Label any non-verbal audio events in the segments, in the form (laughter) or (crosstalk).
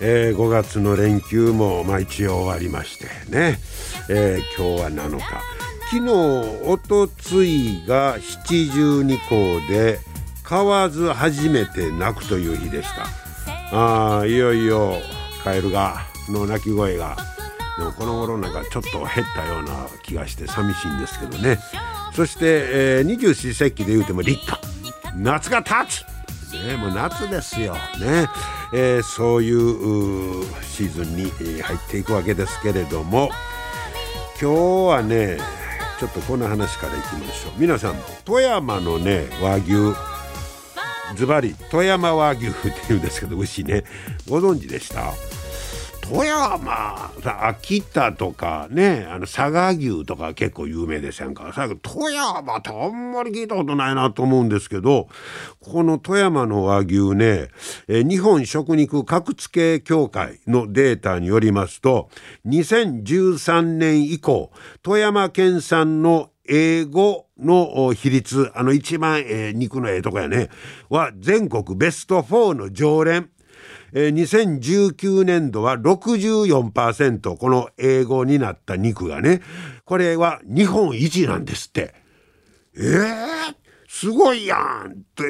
えー、5月の連休もまあ一応終わりましてね、えー、今日は7日。昨日おとついが七十二校で買わず初めて泣くという日でした。あいよいよカエルがの鳴き声がもこの頃なんかちょっと減ったような気がして寂しいんですけどね。そして、二十四節気で言うても立夏夏が経つ。ね、もう夏ですよ。ね、えー、そういうシーズンに入っていくわけですけれども今日はねちょっとこの話からいきましょう。皆さん富山のね和牛ズバリ富山和牛っていうんですけど牛ねご存知でした？富山秋田とかねあの佐賀牛とか結構有名ですやんか。富山ってあんまり聞いたことないなと思うんですけどこの富山の和牛ねえ日本食肉格付け協会のデータによりますと2013年以降富山県産の英語の比率あの一番え肉のええとこやねは全国ベスト4の常連。え、2019年度は64%この英語になった肉がねこれは日本一なんですって。えー、すごいやんって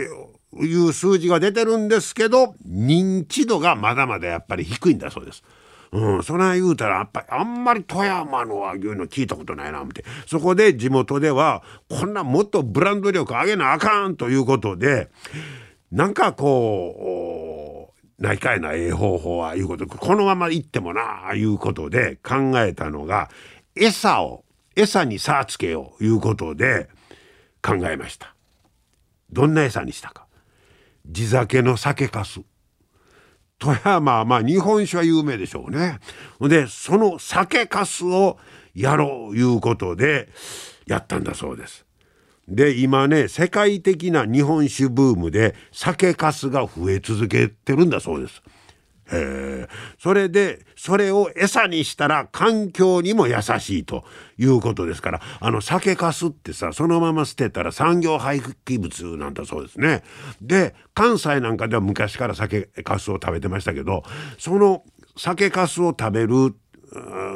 いう数字が出てるんですけど認知度がまだまだやっぱり低いんだそうです。うん、そない言うたらやっぱりあんまり富山の和牛の聞いたことないな思ってそこで地元ではこんなもっとブランド力上げなあかんということでなんかこうないかいなええ方法はいうことこのまま行ってもなあいうことで考えたのが餌を餌に差つけよういうことで考えました。どんな餌にしたか。地酒の酒かす富山まあ日本酒は有名でしょうね。でその酒かすをやろういうことでやったんだそうです。で今ね世界的な日本酒ブームで酒粕が増え続けてるんだそうです。えそれでそれを餌にしたら環境にも優しいということですからあの酒粕ってさそのまま捨てたら産業廃棄物なんだそうですね。で関西なんかでは昔から酒粕を食べてましたけどその酒粕を食べる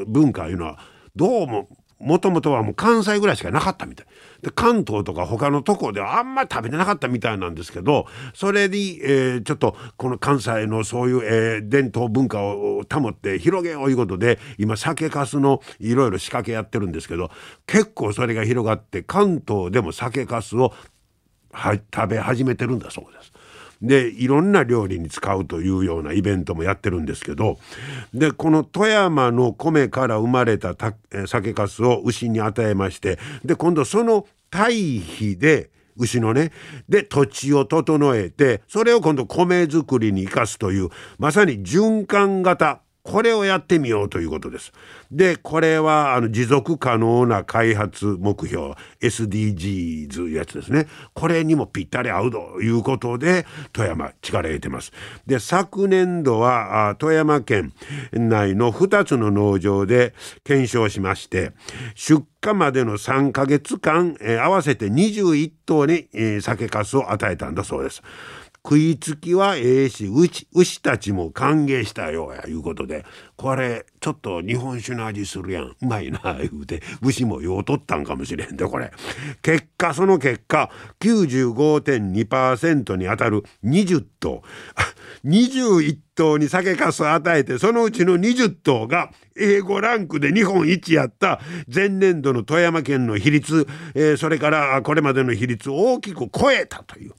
文化いうのはどうももともとはもう関西ぐらいしかなかったみたい。で関東とか他のとこではあんまり食べてなかったみたいなんですけどそれに、えー、ちょっとこの関西のそういう、えー、伝統文化を保って広げよういうことで今酒粕のいろいろ仕掛けやってるんですけど結構それが広がって関東でも酒粕を食べ始めてるんだそうです。でいろんな料理に使うというようなイベントもやってるんですけどでこの富山の米から生まれた酒かすを牛に与えましてで今度その堆肥で牛のねで土地を整えてそれを今度米作りに生かすというまさに循環型これをやってみようということです。でこれはあの持続可能な開発目標 SDGs やつですねこれにもぴったり合うということで富山力入れてます。で昨年度は富山県内の2つの農場で検証しまして出荷までの3ヶ月間、えー、合わせて21頭に、えー、酒粕を与えたんだそうです。食いつきはええし牛牛たちも歓迎したよやいうことでこれちょっと日本酒の味するやん。うまいな言うて牛もようとったんかもしれんでこれ。結果その結果95.2%にあたる20頭。21頭に酒かすを与えてそのうちの20頭が英語ランクで日本一やった前年度の富山県の比率、えー、それからこれまでの比率を大きく超えたという。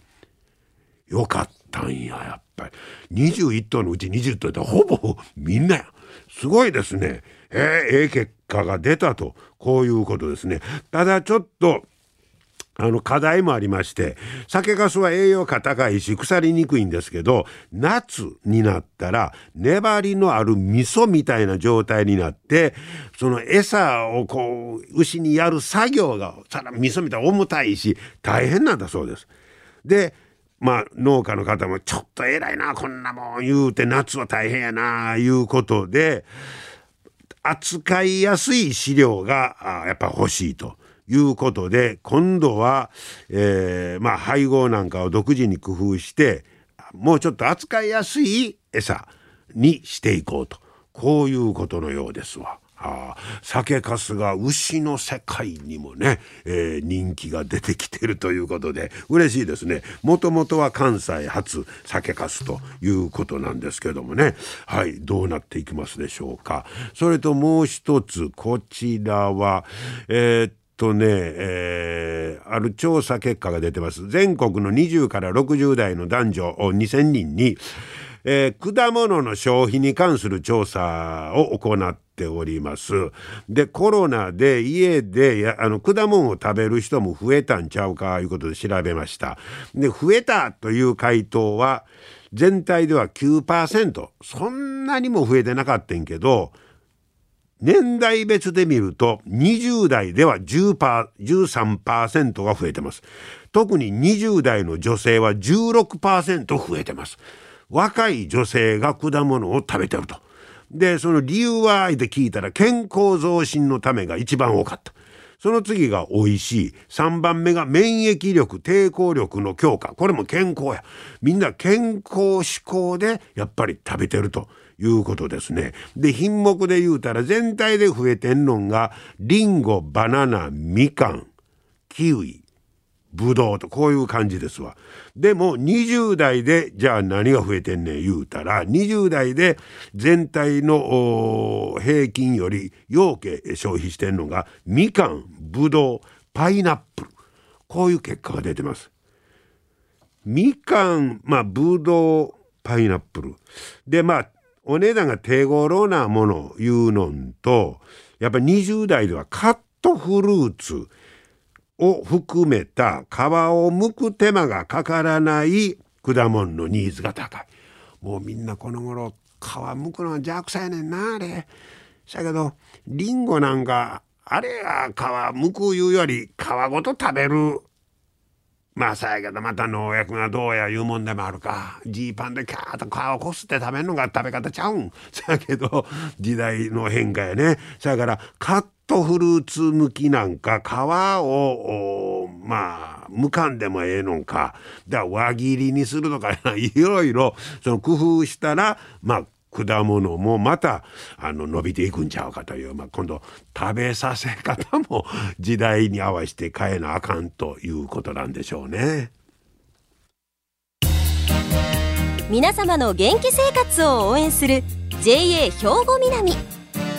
よかったんややっぱり。21頭のうち20頭ってほぼみんなや。すごいですね。えー、ええ結果が出たと。こういうことですね。ただちょっとあの課題もありまして酒粕は栄養価高いし腐りにくいんですけど夏になったら粘りのある味噌みたいな状態になってその餌をこう牛にやる作業がさら味噌みたいに重たいし大変なんだそうです。でまあ農家の方もちょっと偉いなこんなもん言うて夏は大変やないうことで扱いやすい飼料がやっぱ欲しいと。いうことで今度は、えー、まあ配合なんかを独自に工夫してもうちょっと扱いやすい餌にしていこうとこういうことのようですわ。あ酒粕が牛の世界にもね、えー、人気が出てきてるということで嬉しいですね。もともとは関西初酒粕ということなんですけどもね。はいどうなっていきますでしょうか。それともう一つこちらはえー、とね、えー、ある調査結果が出てます。全国の20から60代の男女2000人に、えー、果物の消費に関する調査を行っております。でコロナで家であの果物を食べる人も増えたんちゃうかいうことで調べました。で増えたという回答は全体では9%そんなにも増えてなかったんけど年代別で見ると20代では10パ13%が増えてます。特に20代の女性は16%増えてます。若い女性が果物を食べてると。で、その理由はって聞いたら健康増進のためが一番多かった。その次が美味しい。3番目が免疫力、抵抗力の強化。これも健康や。みんな健康志向でやっぱり食べてると。いうことですね。で品目で言うたら全体で増えてんのがリンゴバナナみかんキウイブドウとこういう感じですわ。でも20代でじゃあ何が増えてんねん言うたら20代で全体の平均より養鶏消費してんのがみかんブドウパイナップルこういう結果が出てます。みかんまあブドウパイナップルでまあお値段が手頃なものいうのとやっぱ20代ではカットフルーツを含めた皮を剥く手間がかからない果物のニーズが高い。もうみんなこの頃皮剥くのは邪悪さやねんなあれ。しゃけどりんごなんかあれは皮剥くいうより皮ごと食べるまあさやけどまた農薬がどうやいうもんでもあるかジーパンでキャーッと皮をこすって食べるのが食べ方ちゃうんさやけど時代の変化やねそやからトフルーツ向きなんか皮をまあむかんでもええのかだか輪切りにするとか (laughs) いろいろその工夫したらまあ果物もまたあの伸びていくんちゃうかという、まあ、今度食べさせ方も (laughs) 時代に合わせて変えなあかんということなんでしょうね。皆様の元気生活を応援する JA 兵庫南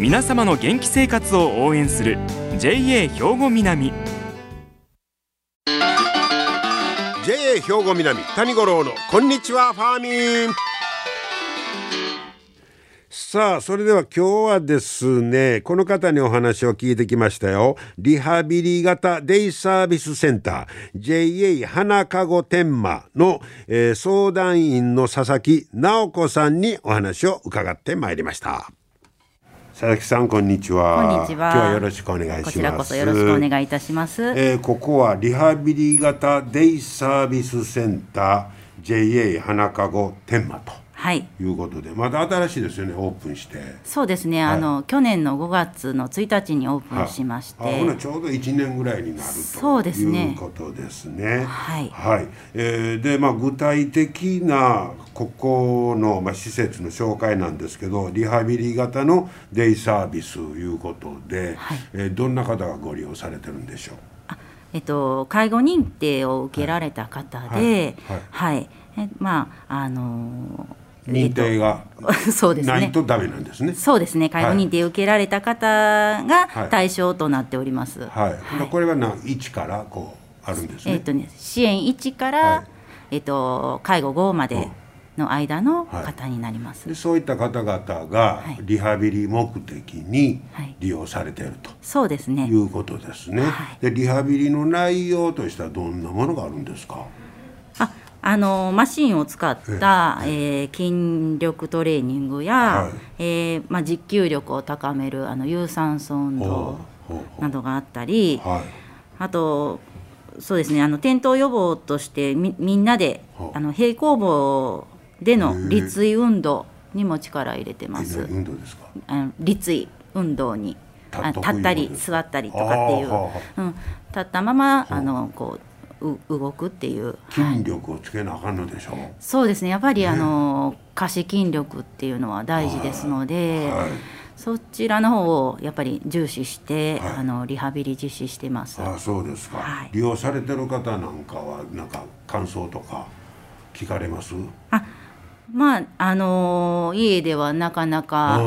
皆様の元気生活を応援する JA 兵庫南。JA 兵庫南谷五郎のこんにちはファーミン。さあそれでは今日はですねこの方にお話を聞いてきましたよ。リハビリ型デイサービスセンター JA 花籠天満の、えー、相談員の佐々木直子さんにお話を伺ってまいりました。佐々木さんこんにちは。こんにちは。今日はよろしくお願いします。こちらこそよろしくお願いいたします、えー、ここはリハビリ型デイサービスセンター JA 花籠天満と。はい、いうことでまた新しいですよねオープンして。そうですね、はい、あの去年の5月の1日にオープンしまして、はい、あちょうど1年ぐらいになるとそうです、ね、いうことですね。はい、はい。えー、でまあ具体的なここの、まあ、施設の紹介なんですけどリハビリ型のデイサービスということで、はい。えー、どんな方がご利用されてるんでしょう？えっと、介護認定を受けられた方で、はい。はい、えまああの認定が。(laughs) ないとダメなんですね。そうですね。介護認定を受けられた方が対象となっております。はい。これはな1からこうあるんですね。えっとね、支援1から、はいえっと介護5までの間の方になります。でそういった方々がはいリハビリ目的にはい利用されているとそうですねい。うことですね。はいでリハビリの内容としてはどんなものがあるんですか？ああのマシンを使った、えー筋力トレーニングや、はい。えーまあ、持久力を高めるあの有酸素運動などがあったり、うはい。あとそうですねあの転倒予防としてみみんなではああの平行棒での立位運動にも力入れてまえす。何運動ですか？あの立位運動にあ立ったり座ったりとかっていう、あーはあうん、立ったままあのこうう動くっていう、はい筋力をつけなあかんのでしょう。そうですね。やっぱりあの下肢筋力っていうのは大事ですので、はい。そちらの方をやっぱり重視して、はい。あのリハビリ実施してます。あそうですか、はい。利用されてる方なんかはなんか感想とか聞かれます？あまああの家ではなかなか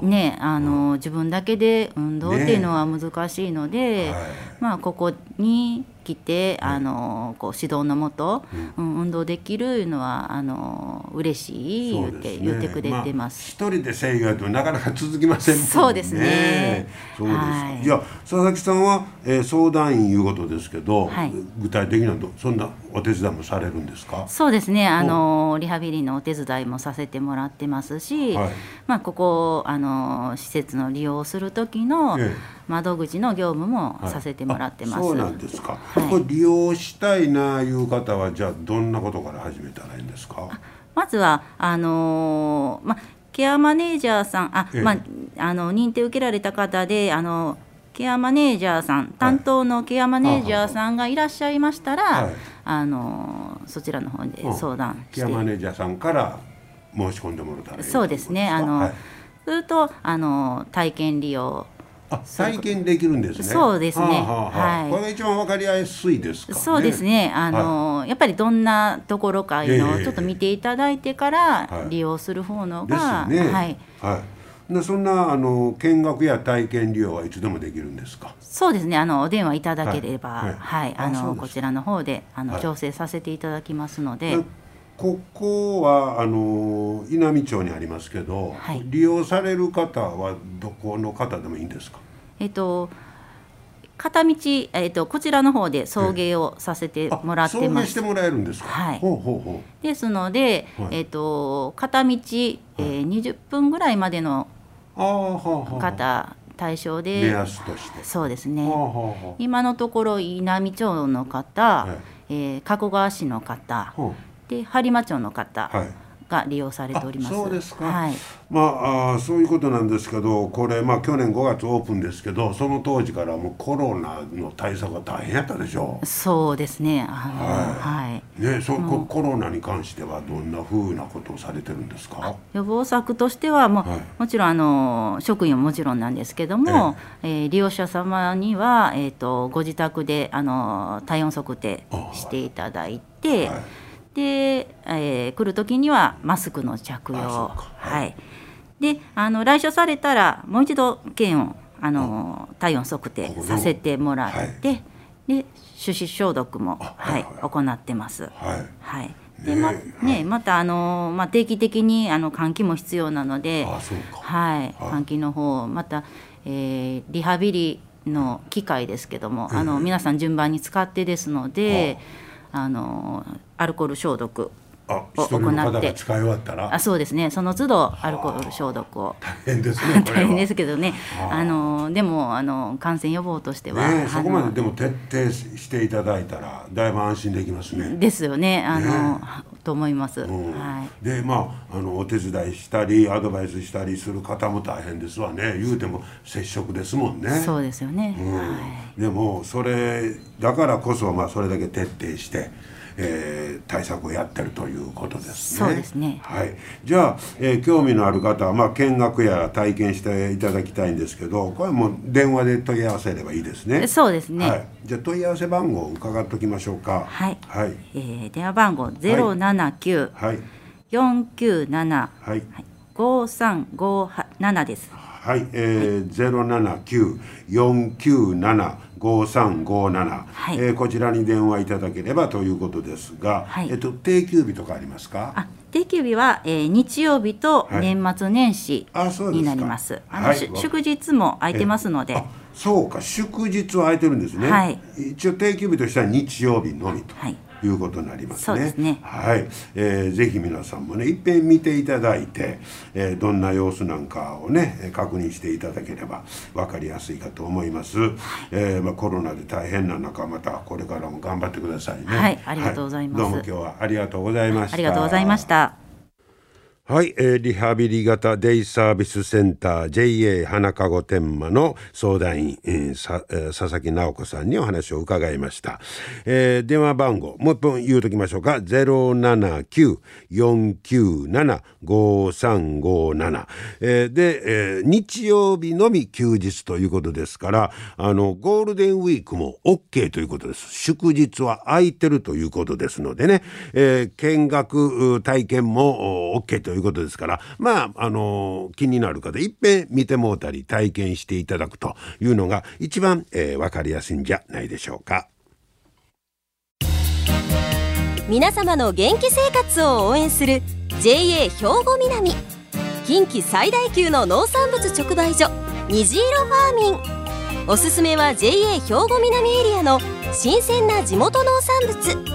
うん。ねあの自分だけで運動っていうのは難しいので、はいまあここに来てあのこう指導のもと、うん。運動できるいうのはあの嬉しい言って、言ってくれてます。あ、一人で制御やとなかなか続きませんね。そうですね。そうですか、はい。い、や佐々木さんは、えー相談員いうことですけど、はい。具体的にはどそんなお手伝いもされるんですか？そうですね。あのリハビリのお手伝いもさせてもらってますし、はい。まあ、ここあの施設の利用をする時のええ窓口の業務もはい。させてもらってます。あそうなんですか、はい。これ利用したいないう方はじゃあどんなことから始めたらいいんですか？まずはあのーまあケアマネージャーさんあ、ええ。まああの認定受けられた方であのケアマネージャーさん担当のケアマネージャーさんがいらっしゃいましたら、はい。あのーそちらの方でうん。相談して、ケアマネージャーさんから申し込んでもらったらいいそうですね。あの、はい。するとあの体験利用あ体験できるんですね。そうですね。はあはあはい。これが一番わかりやすいですか、ね。そうですね。あの、やっぱりどんなところかいうのええ。をちょっと見ていただいてかはい。ら利用する方のですが、ね。はい、はい。でそんなあの見学や体験利用はいつでもできるんですか？そうですね。あのお電話いただければ、ははい。い、あのこちらの方であの、はい。調整させていただきますので、でここはあの稲美町にありますけど、はい。利用される方はどこの方でもいいんですか？えっと片道えっとこちらの方で送迎をさせてもらって送ます。迎してもらえるんですか？はいほうほうほですので、はいえっと片道、えー、20分ぐらいまでの。方対象目で、安として。そうですね。今のところ稲美町の方、はいえー加古川市の方で播磨町の方あはい。が利用されております。あそうですか。はい。まああーそういうことなんですけどこれまあ去年5月オープンですけどその当時からもうコロナの対策が大変やったでしょそうですね。はい。はい。ねそこコロナに関してはどんなふうなことをされてるんですか？予防策としてはもう、はい。もちろんあの職員はもちろんなんですけども、えー利用者様にはえっ、とご自宅であの体温測定していただいて、はいで、えー来る時にはマスクの着用。はい。であの来所されたらもう一度検温あの体温測定させてもらって、で手指消毒もあははいい。行ってます。はい。はい。でまねねまたあのまあ定期的にあの換気も必要なので、はい換気の方また、えーリハビリの機械ですけども、あの皆さん順番に使ってですので、あのアルコール消毒あを行って。が使い終わったら？あそうですね。その都度アルコール消毒を。大変ですね (laughs) 大変ですけどね。はあ。あのでもあの感染予防としては、あねえそこまでのでも徹底していただいたらだいぶ安心できますね。ですよね。あのねと思います、うん。はい。でまああのお手伝いしたりアドバイスしたりする方も大変ですわね。言うても接触ですもんね。そうですよね、うん。はい。でもそれだからこそまあそれだけ徹底して、えー、対策をやってるということですね。そうですね。はい。じゃあ、えー、興味のある方はまあ見学や体験していただきたいんですけど、これも電話で問い合わせればいいですね。そうですね。はい。じゃあ問い合わせ番号を伺っておきましょうか。はい。はい。えー、電話番号ゼロ七九四九七はい。五三五七です。はい、えー、ゼロ七九四九七五三五七、はい、えー、こちらに電話いただければということですが、はい、えっと定休日とかありますか？あ、定休日は、えー、日曜日と年末年始になります。はい、あの、はい、祝日も空いてますので。そうか、祝日は空いてるんですね。はい、一応定休日としては日曜日のみと。はいいうことになりますね。すねはい、えー、ぜひ皆さんもねいっぺん見ていただいて、えー、どんな様子なんかをね確認していただければ分かりやすいかと思います。えー、まあコロナで大変な中またこれからも頑張ってくださいね。はい、ありがとうございます、はい、どうも今日はありがとうございました。ありがとうございました。はい、えー、リハビリ型デイサービスセンター JA 花かご天満の相談員、えーえー、佐々木直子さんにお話を伺いました、えー、電話番号もう一本言うときましょうか。079-497-5357、えー、で、えー、日曜日のみ休日ということですからあのゴールデンウィークも OK ということです。祝日は空いてるということですのでね、えー、見学体験も OK といういうことですからまああの気になる方いっぺん見てもうたり体験していただくというのが一番、えー、分かりやすいんじゃないでしょうか。皆様の元気生活を応援する JA 兵庫南。近畿最大級の農産物直売所虹色ファーミン。おすすめは JA 兵庫南エリアの新鮮な地元農産物。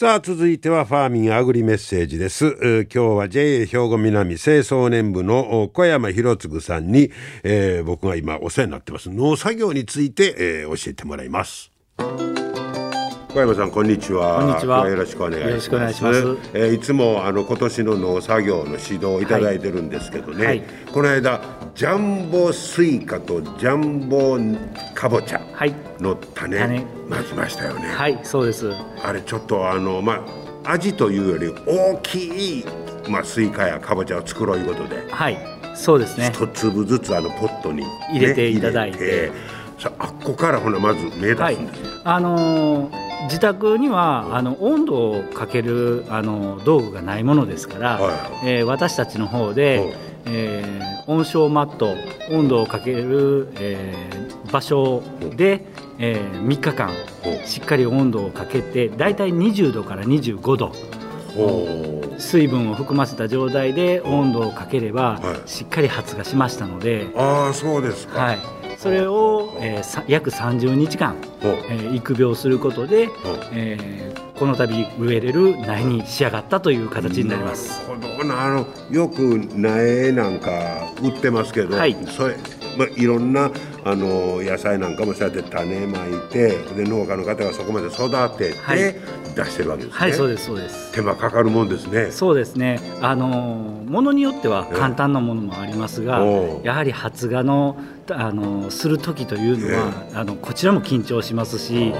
さあ続いてはファーミンアグリメッセージです。今日は JA 兵庫南清掃年部の小山博次さんに、えー、僕が今お世話になってます農作業について、えー、教えてもらいます。小山さんこんにちは。こんにちは。よろしくお願いします。よ。えー、いつもあの今年の農作業の指導をいただいてるんですけどね。はい、この間ジャンボスイカとジャンボかぼちゃの種、はい、まきましたよね。はい、そうです。あれちょっとあのまあ味というより大きいまあスイカやかぼちゃを作ろういうことで。はい。そうですね。一粒ずつあのポットに、ね、入れていただいて。さあっこからほなまず芽出すんです、はい、あのー自宅にはあの温度をかけるあの道具がないものですから、はい、えー、私たちの方で、えー、温床マット温度をかける、えー、場所で、えー、3日間しっかり温度をかけてだいたい20度から25度水分を含ませた状態で温度をかければ、しっかり発芽しましたのでああそうですか、はいそれを、えー、約30日間、えー、育苗することで、えー、この度植えれる苗に仕上がったという形になります。なるほど。あのよく苗なんか売ってますけど、はい、それまあ、いろんなあの野菜なんかもそうやって種まいてで農家の方がそこまで育てて、はい、出してるわけですね。はい、そうですそうです。手間かかるもんですね。そうですね。あのものによっては簡単なものもありますが、やはり発芽のあのする時というのは、あのこちらも緊張しますし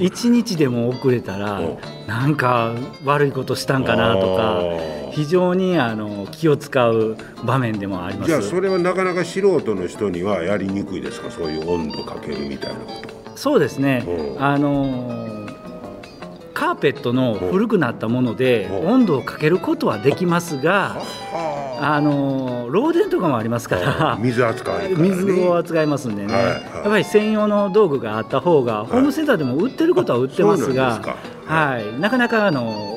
一日でも遅れたらなんか悪いことしたんかなとか非常にあの気を使う場面でもあります。じゃあそれはなかなか素人の人にはやりにくいですか？そういう温度かけるみたいなこと。そうですね。あのカーペットの古くなったもので温度をかけることはできますがあの漏電とかもありますから。水扱い、ね、水を扱いますんでね、はいはい、やっぱり専用の道具があった方が、ホームセンターでも売ってることは売ってますが、はい、なかなかあの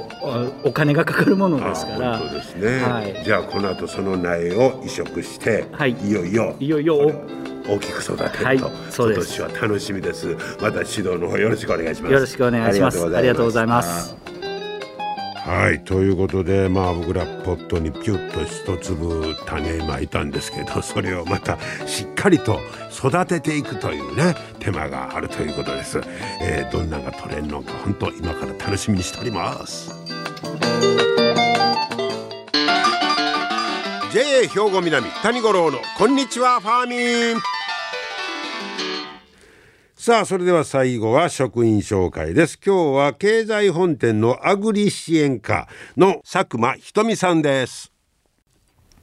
お金がかかるものですから。本当ですね、はい、じゃあこの後その苗を移植して、はい、いよいよいよいよ大きく育てると、はい今年は楽しみです。また指導の方よろしくお願いします。よろしくお願いします。ありがとうございます。はい。ということでまあ僕らポットにピュッと一粒種まいたんですけどそれをまたしっかりと育てていくというね手間があるということです、えーどんなのが取れるのか本当今から楽しみにしております JA 兵庫南谷五郎のこんにちはファーミン。さあそれでは最後は職員紹介です。今日は経済本店のアグリ支援課の佐久間ひとみさんです。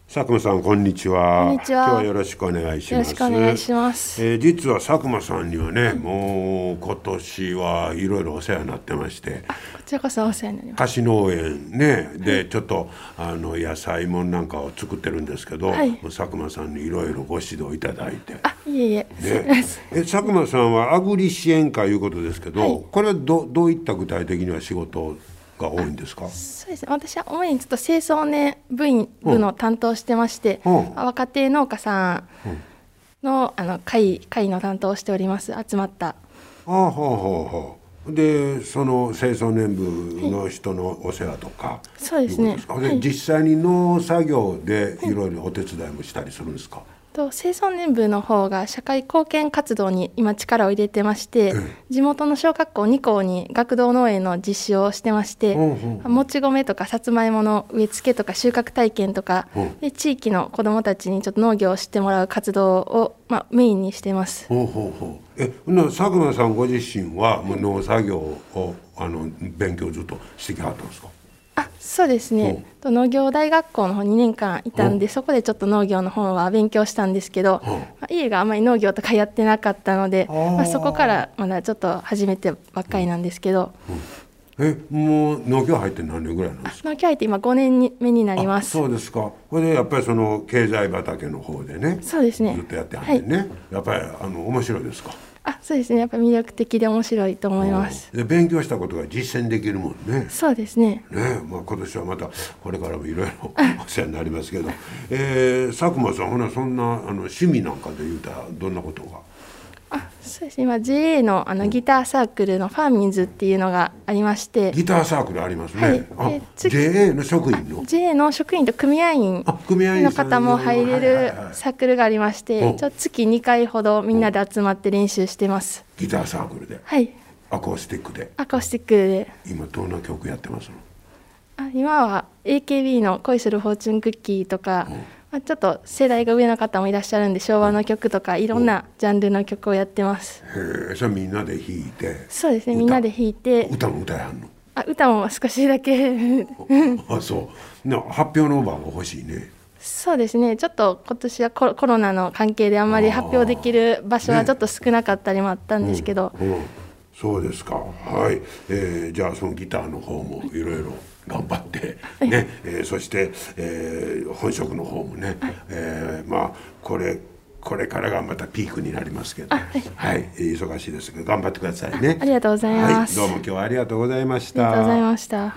佐久間さんこんにちはこんにちは今日はよろしくお願いしよろますしくお願いします。えー実は佐久間さんにはねもう今年はいろいろお世話になってましてこちらこそお世話になります。菓子農園ねでちょっとあの野菜もんなんかを作ってるんですけど、はい佐久間さんにいろいろご指導いただいて。あ、いえいえ。ね、え佐久間さんはアグリ支援課いうことですけど、はいこれはどどういった具体的には仕事が多いんですか？そうですね。私は主にちょっと清掃年部員部の担当してまして、うん。若手農家さんのあの会会の担当をしております。集まった。ああほうほうほう。でその清掃年部の人のお世話とか、そうですね。ではい。実際に農作業でいろいろお手伝いもしたりするんですか、と清掃年部の方が社会貢献活動に今力を入れてまして、地元の小学校2校に学童農園の実施をしてまして、うんうんもち米とかさつまいもの植え付けとか収穫体験とか、うん。で地域の子どもたちにちょっと農業を知ってもらう活動を、まあ、メインにしてます。ほうほうほう。え佐久間さんご自身はもう農作業をあの勉強ずっとしてきはったんですか？あそうですね、と農業大学校の方2年間いたんで、そこでちょっと農業の方は勉強したんですけど、う。んまあ、家があんまり農業とかやってなかったので、まあ、そこからまだちょっと始めてばっかりなんですけど、えもう農業入って何年ぐらいなんですか？農業入って今5年目になりまあす。そうですか。これでやっぱりその経済畑の方でねそうですね。ずっとやってはってね、やっぱりあの面白いですか？あそうですね。やっぱ魅力的で面白いと思います。で勉強したことが実践できるもんね。そうですね。ねまあ、今年はまたこれからもいろいろお世話になりますけど、えー、佐久間さんほなそんなあの趣味なんかで言うたらどんなことが？あそうですね。今 JA のあのギターサークルのファーミンズっていうのがありまして。ギターサークルありますね、はい。JA の職員の？JA の職員と組合員の。方も入れはいるサークルがありましうんてちょ月2回ほどみんなで集まって練習してます。ギターサークルで？はい。アコースティックで？アコースティックで。今どんな曲やってますの？あ今は AKB の「恋するフォーチュンクッキー」とか、まあ、ちょっと世代が上の方もいらっしゃるんで昭和の曲とかいろんなジャンルの曲をやってます。へえそれみんなで弾いて？そうですね歌みんなで弾いて。歌も歌えはんの？あ歌も少しだけ。(laughs) あそう。な発表の場が欲しいね。そうですね。ちょっと今年はコロコロナの関係であんまり発表できる場所はちょっと少なかったりもあったんですけど、うん、そうですか。はい、えーじゃあそのギターの方もいろいろ頑張ってね、えーそして、えー本職の方もね、えーまあこれこれからがまたピークになりますけど、はい、忙しいですけど頑張ってくださいね。ありがとうございます。はい、どうも今日はありがとうございましありがとうございた。ました。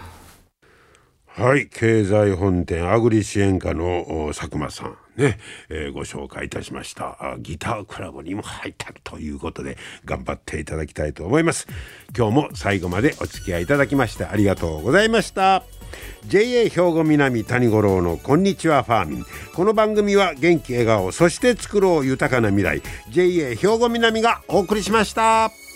はい、経済本店アグリ支援課のお佐久間さんね、えーご紹介いたしました。あギタークラブにも入ったということで頑張っていただきたいと思います。今日も最後までお付き合いいただきましてありがとうございました。JA 兵庫南谷五郎のこんにちはファーミン。この番組は元気笑顔そして作ろう豊かな未来。JA 兵庫南がお送りしました。